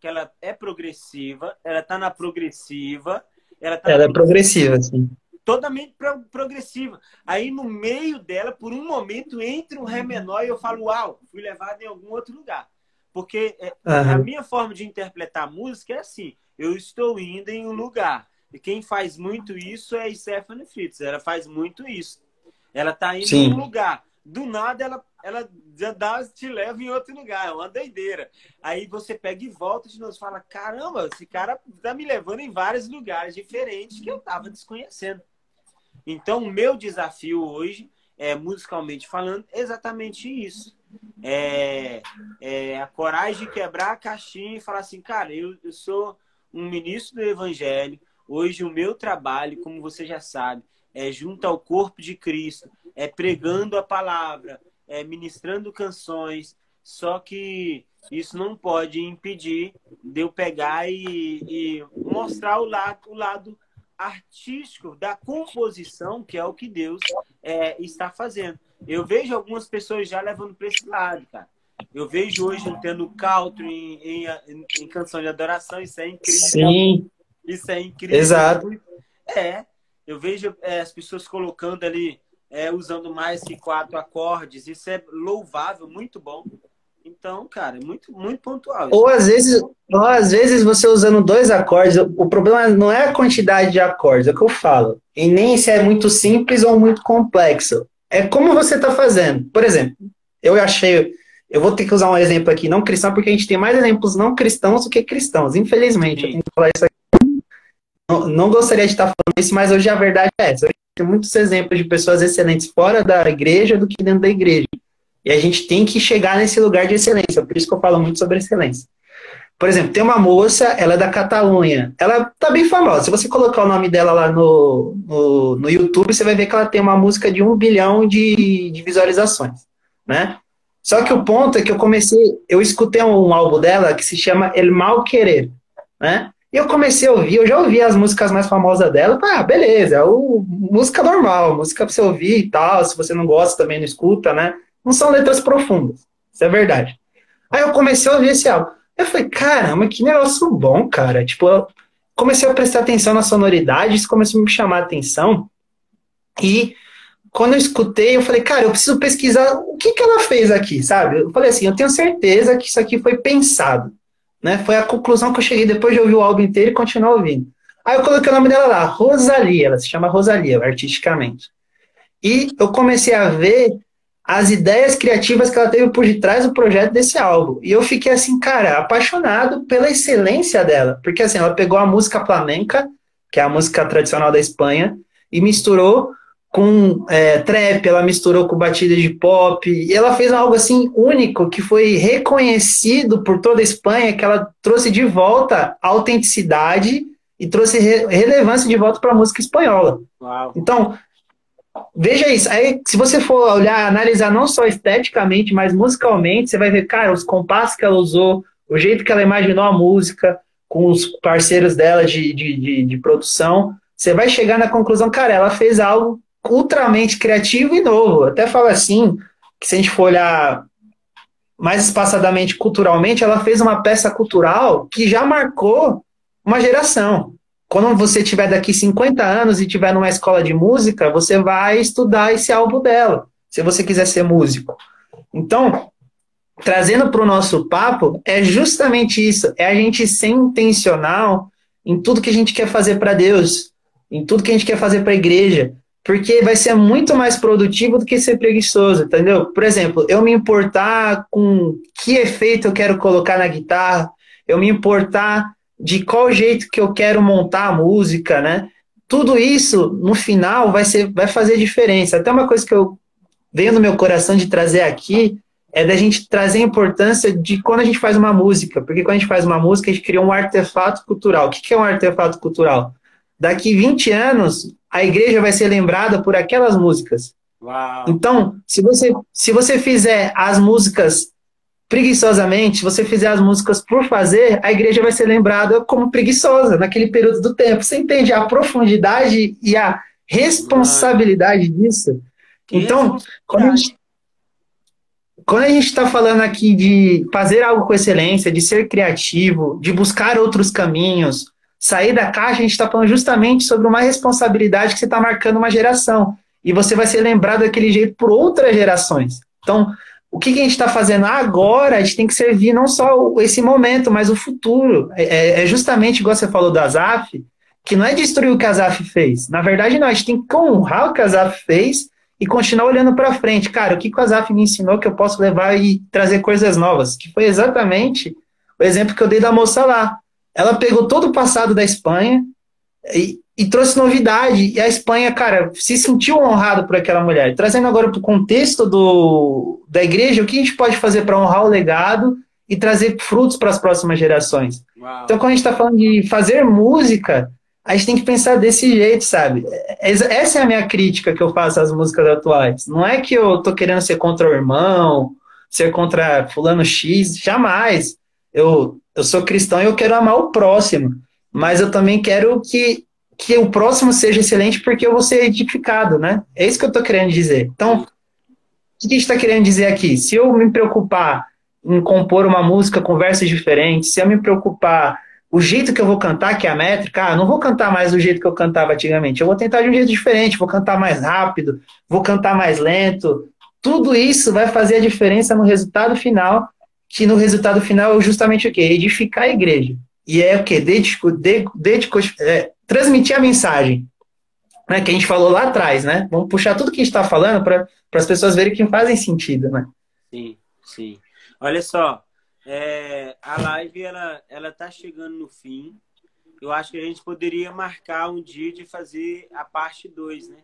que ela é progressiva, ela tá na progressiva. Ela, tá ela é progressiva, sim. Totalmente pro progressiva. Aí no meio dela, por um momento, entra um Ré menor e eu falo, uau, fui levado em algum outro lugar. Porque é, uhum. a minha forma de interpretar a música é assim: eu estou indo em um lugar. E quem faz muito isso é Stephanie Fitz. Ela faz muito isso. Ela está indo Sim. em um lugar. Do nada ela, ela dá, te leva em outro lugar. É uma doideira. Aí você pega e volta de novo e fala: caramba, esse cara está me levando em vários lugares diferentes que eu estava desconhecendo. Então, o meu desafio hoje é, musicalmente falando, exatamente isso. É, é, a coragem de quebrar a caixinha e falar assim, cara, eu, eu sou um ministro do evangelho, hoje o meu trabalho, como você já sabe, é junto ao corpo de Cristo, é pregando a palavra, é ministrando canções, só que isso não pode impedir de eu pegar e, e mostrar o lado, o lado artístico da composição, que é o que Deus é, está fazendo. Eu vejo algumas pessoas já levando para esse lado, cara. Eu vejo hoje tendo country em, em, em, canção de adoração, isso é incrível. Sim. Isso é incrível. Exato. É. Eu vejo é, as pessoas colocando ali, é, usando mais que quatro acordes. Isso é louvável, muito bom. Então, cara, é muito, muito pontual. Ou às vezes, ou às vezes você usando dois acordes, o problema não é a quantidade de acordes, é o que eu falo. E nem se é muito simples ou muito complexo. É como você está fazendo. Por exemplo, eu achei. Eu vou ter que usar um exemplo aqui não cristão, porque a gente tem mais exemplos não cristãos do que cristãos. Infelizmente, Sim. eu tenho que falar isso aqui. Não, gostaria de estar falando isso, mas hoje a verdade é essa. Tenho muitos exemplos de pessoas excelentes fora da igreja do que dentro da igreja. E a gente tem que chegar nesse lugar de excelência. Por isso que eu falo muito sobre excelência. Por exemplo, tem uma moça, ela é da Catalunha. Ela tá bem famosa. Se você colocar o nome dela lá no, no, no YouTube, você vai ver que ela tem uma música de um bilhão de, de visualizações, né? Só que o ponto é que eu comecei, eu escutei um álbum dela que se chama El Mal Querer, né? E eu comecei a ouvir, eu já ouvi as músicas mais famosas dela, ah, beleza, é o, música normal, música pra você ouvir e tal, se você não gosta também não escuta, né? Não são letras profundas. Isso é verdade. Aí eu comecei a ouvir esse álbum. Eu falei, caramba, que negócio bom, cara. Tipo, eu comecei a prestar atenção na sonoridade, isso começou a me chamar a atenção. E quando eu escutei, eu falei, cara, eu preciso pesquisar o que, que ela fez aqui, sabe? Eu falei assim, eu tenho certeza que isso aqui foi pensado. Né? Foi a conclusão que eu cheguei depois de ouvir o álbum inteiro e continuar ouvindo. Aí eu coloquei o nome dela lá, Rosalia, ela se chama Rosalia, artisticamente. E eu comecei a ver as ideias criativas que ela teve por detrás do projeto desse álbum. E eu fiquei assim, cara, apaixonado pela excelência dela. Porque assim, ela pegou a música flamenca, que é a música tradicional da Espanha, e misturou com é, trap, ela misturou com batida de pop, e ela fez algo assim único, que foi reconhecido por toda a Espanha, que ela trouxe de volta a autenticidade e trouxe re relevância de volta para a música espanhola. Uau. Então, Veja isso. Aí, se você for olhar, analisar não só esteticamente, mas musicalmente, você vai ver, cara, os compassos que ela usou, o jeito que ela imaginou a música, com os parceiros dela de, de, de, de produção. Você vai chegar na conclusão, cara, ela fez algo ultramente criativo e novo. Até falo assim, que se a gente for olhar mais espaçadamente culturalmente, ela fez uma peça cultural que já marcou uma geração quando você tiver daqui 50 anos e tiver numa escola de música, você vai estudar esse álbum dela, se você quiser ser músico. Então, trazendo para o nosso papo, é justamente isso: é a gente ser intencional em tudo que a gente quer fazer para Deus, em tudo que a gente quer fazer para a igreja, porque vai ser muito mais produtivo do que ser preguiçoso, entendeu? Por exemplo, eu me importar com que efeito eu quero colocar na guitarra, eu me importar de qual jeito que eu quero montar a música, né? Tudo isso, no final, vai, ser, vai fazer diferença. Até uma coisa que eu venho no meu coração de trazer aqui é da gente trazer a importância de quando a gente faz uma música. Porque quando a gente faz uma música, a gente cria um artefato cultural. O que é um artefato cultural? Daqui 20 anos, a igreja vai ser lembrada por aquelas músicas. Uau. Então, se você, se você fizer as músicas preguiçosamente, se você fizer as músicas por fazer, a igreja vai ser lembrada como preguiçosa naquele período do tempo. Você entende a profundidade e a responsabilidade disso? Então, quando a gente quando a gente está falando aqui de fazer algo com excelência, de ser criativo, de buscar outros caminhos, sair da caixa, a gente está falando justamente sobre uma responsabilidade que você está marcando uma geração. E você vai ser lembrado daquele jeito por outras gerações. Então, o que, que a gente está fazendo agora? A gente tem que servir não só esse momento, mas o futuro. É, é, é justamente igual você falou do Azaf, que não é destruir o que a Azaf fez. Na verdade, não, a gente tem que honrar o que a Azaf fez e continuar olhando para frente. Cara, o que, que o Azaf me ensinou que eu posso levar e trazer coisas novas? Que foi exatamente o exemplo que eu dei da moça lá. Ela pegou todo o passado da Espanha e, e trouxe novidade. E a Espanha, cara, se sentiu honrado por aquela mulher. Trazendo agora para o contexto do, da igreja, o que a gente pode fazer para honrar o legado e trazer frutos para as próximas gerações? Uau. Então, quando a gente está falando de fazer música, a gente tem que pensar desse jeito, sabe? Essa é a minha crítica que eu faço às músicas atuais. Não é que eu tô querendo ser contra o irmão, ser contra fulano X, jamais. Eu, eu sou cristão e eu quero amar o próximo, mas eu também quero que, que o próximo seja excelente porque eu vou ser edificado, né? É isso que eu tô querendo dizer. Então, o que a gente está querendo dizer aqui? Se eu me preocupar em compor uma música com versos diferentes, se eu me preocupar o jeito que eu vou cantar, que é a métrica, ah, não vou cantar mais do jeito que eu cantava antigamente, eu vou tentar de um jeito diferente, vou cantar mais rápido, vou cantar mais lento. Tudo isso vai fazer a diferença no resultado final, que no resultado final é justamente o quê? Edificar a igreja. E é o quê? Dedico, dedico, é, transmitir a mensagem. Né, que a gente falou lá atrás, né? Vamos puxar tudo que a gente está falando para as pessoas verem que fazem sentido, né? Sim, sim. Olha só, é, a live ela ela tá chegando no fim. Eu acho que a gente poderia marcar um dia de fazer a parte 2, né?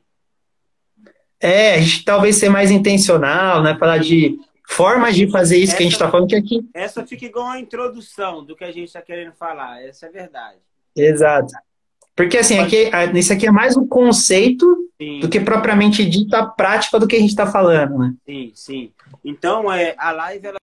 É, a gente talvez ser mais intencional, né? Falar de formas de fazer isso essa, que a gente está falando que aqui. Essa fica igual a introdução do que a gente está querendo falar. Essa é a verdade. Exato. Porque assim, aqui, isso aqui é mais um conceito sim. do que propriamente dita a prática do que a gente está falando, né? Sim, sim. Então, é, a live ela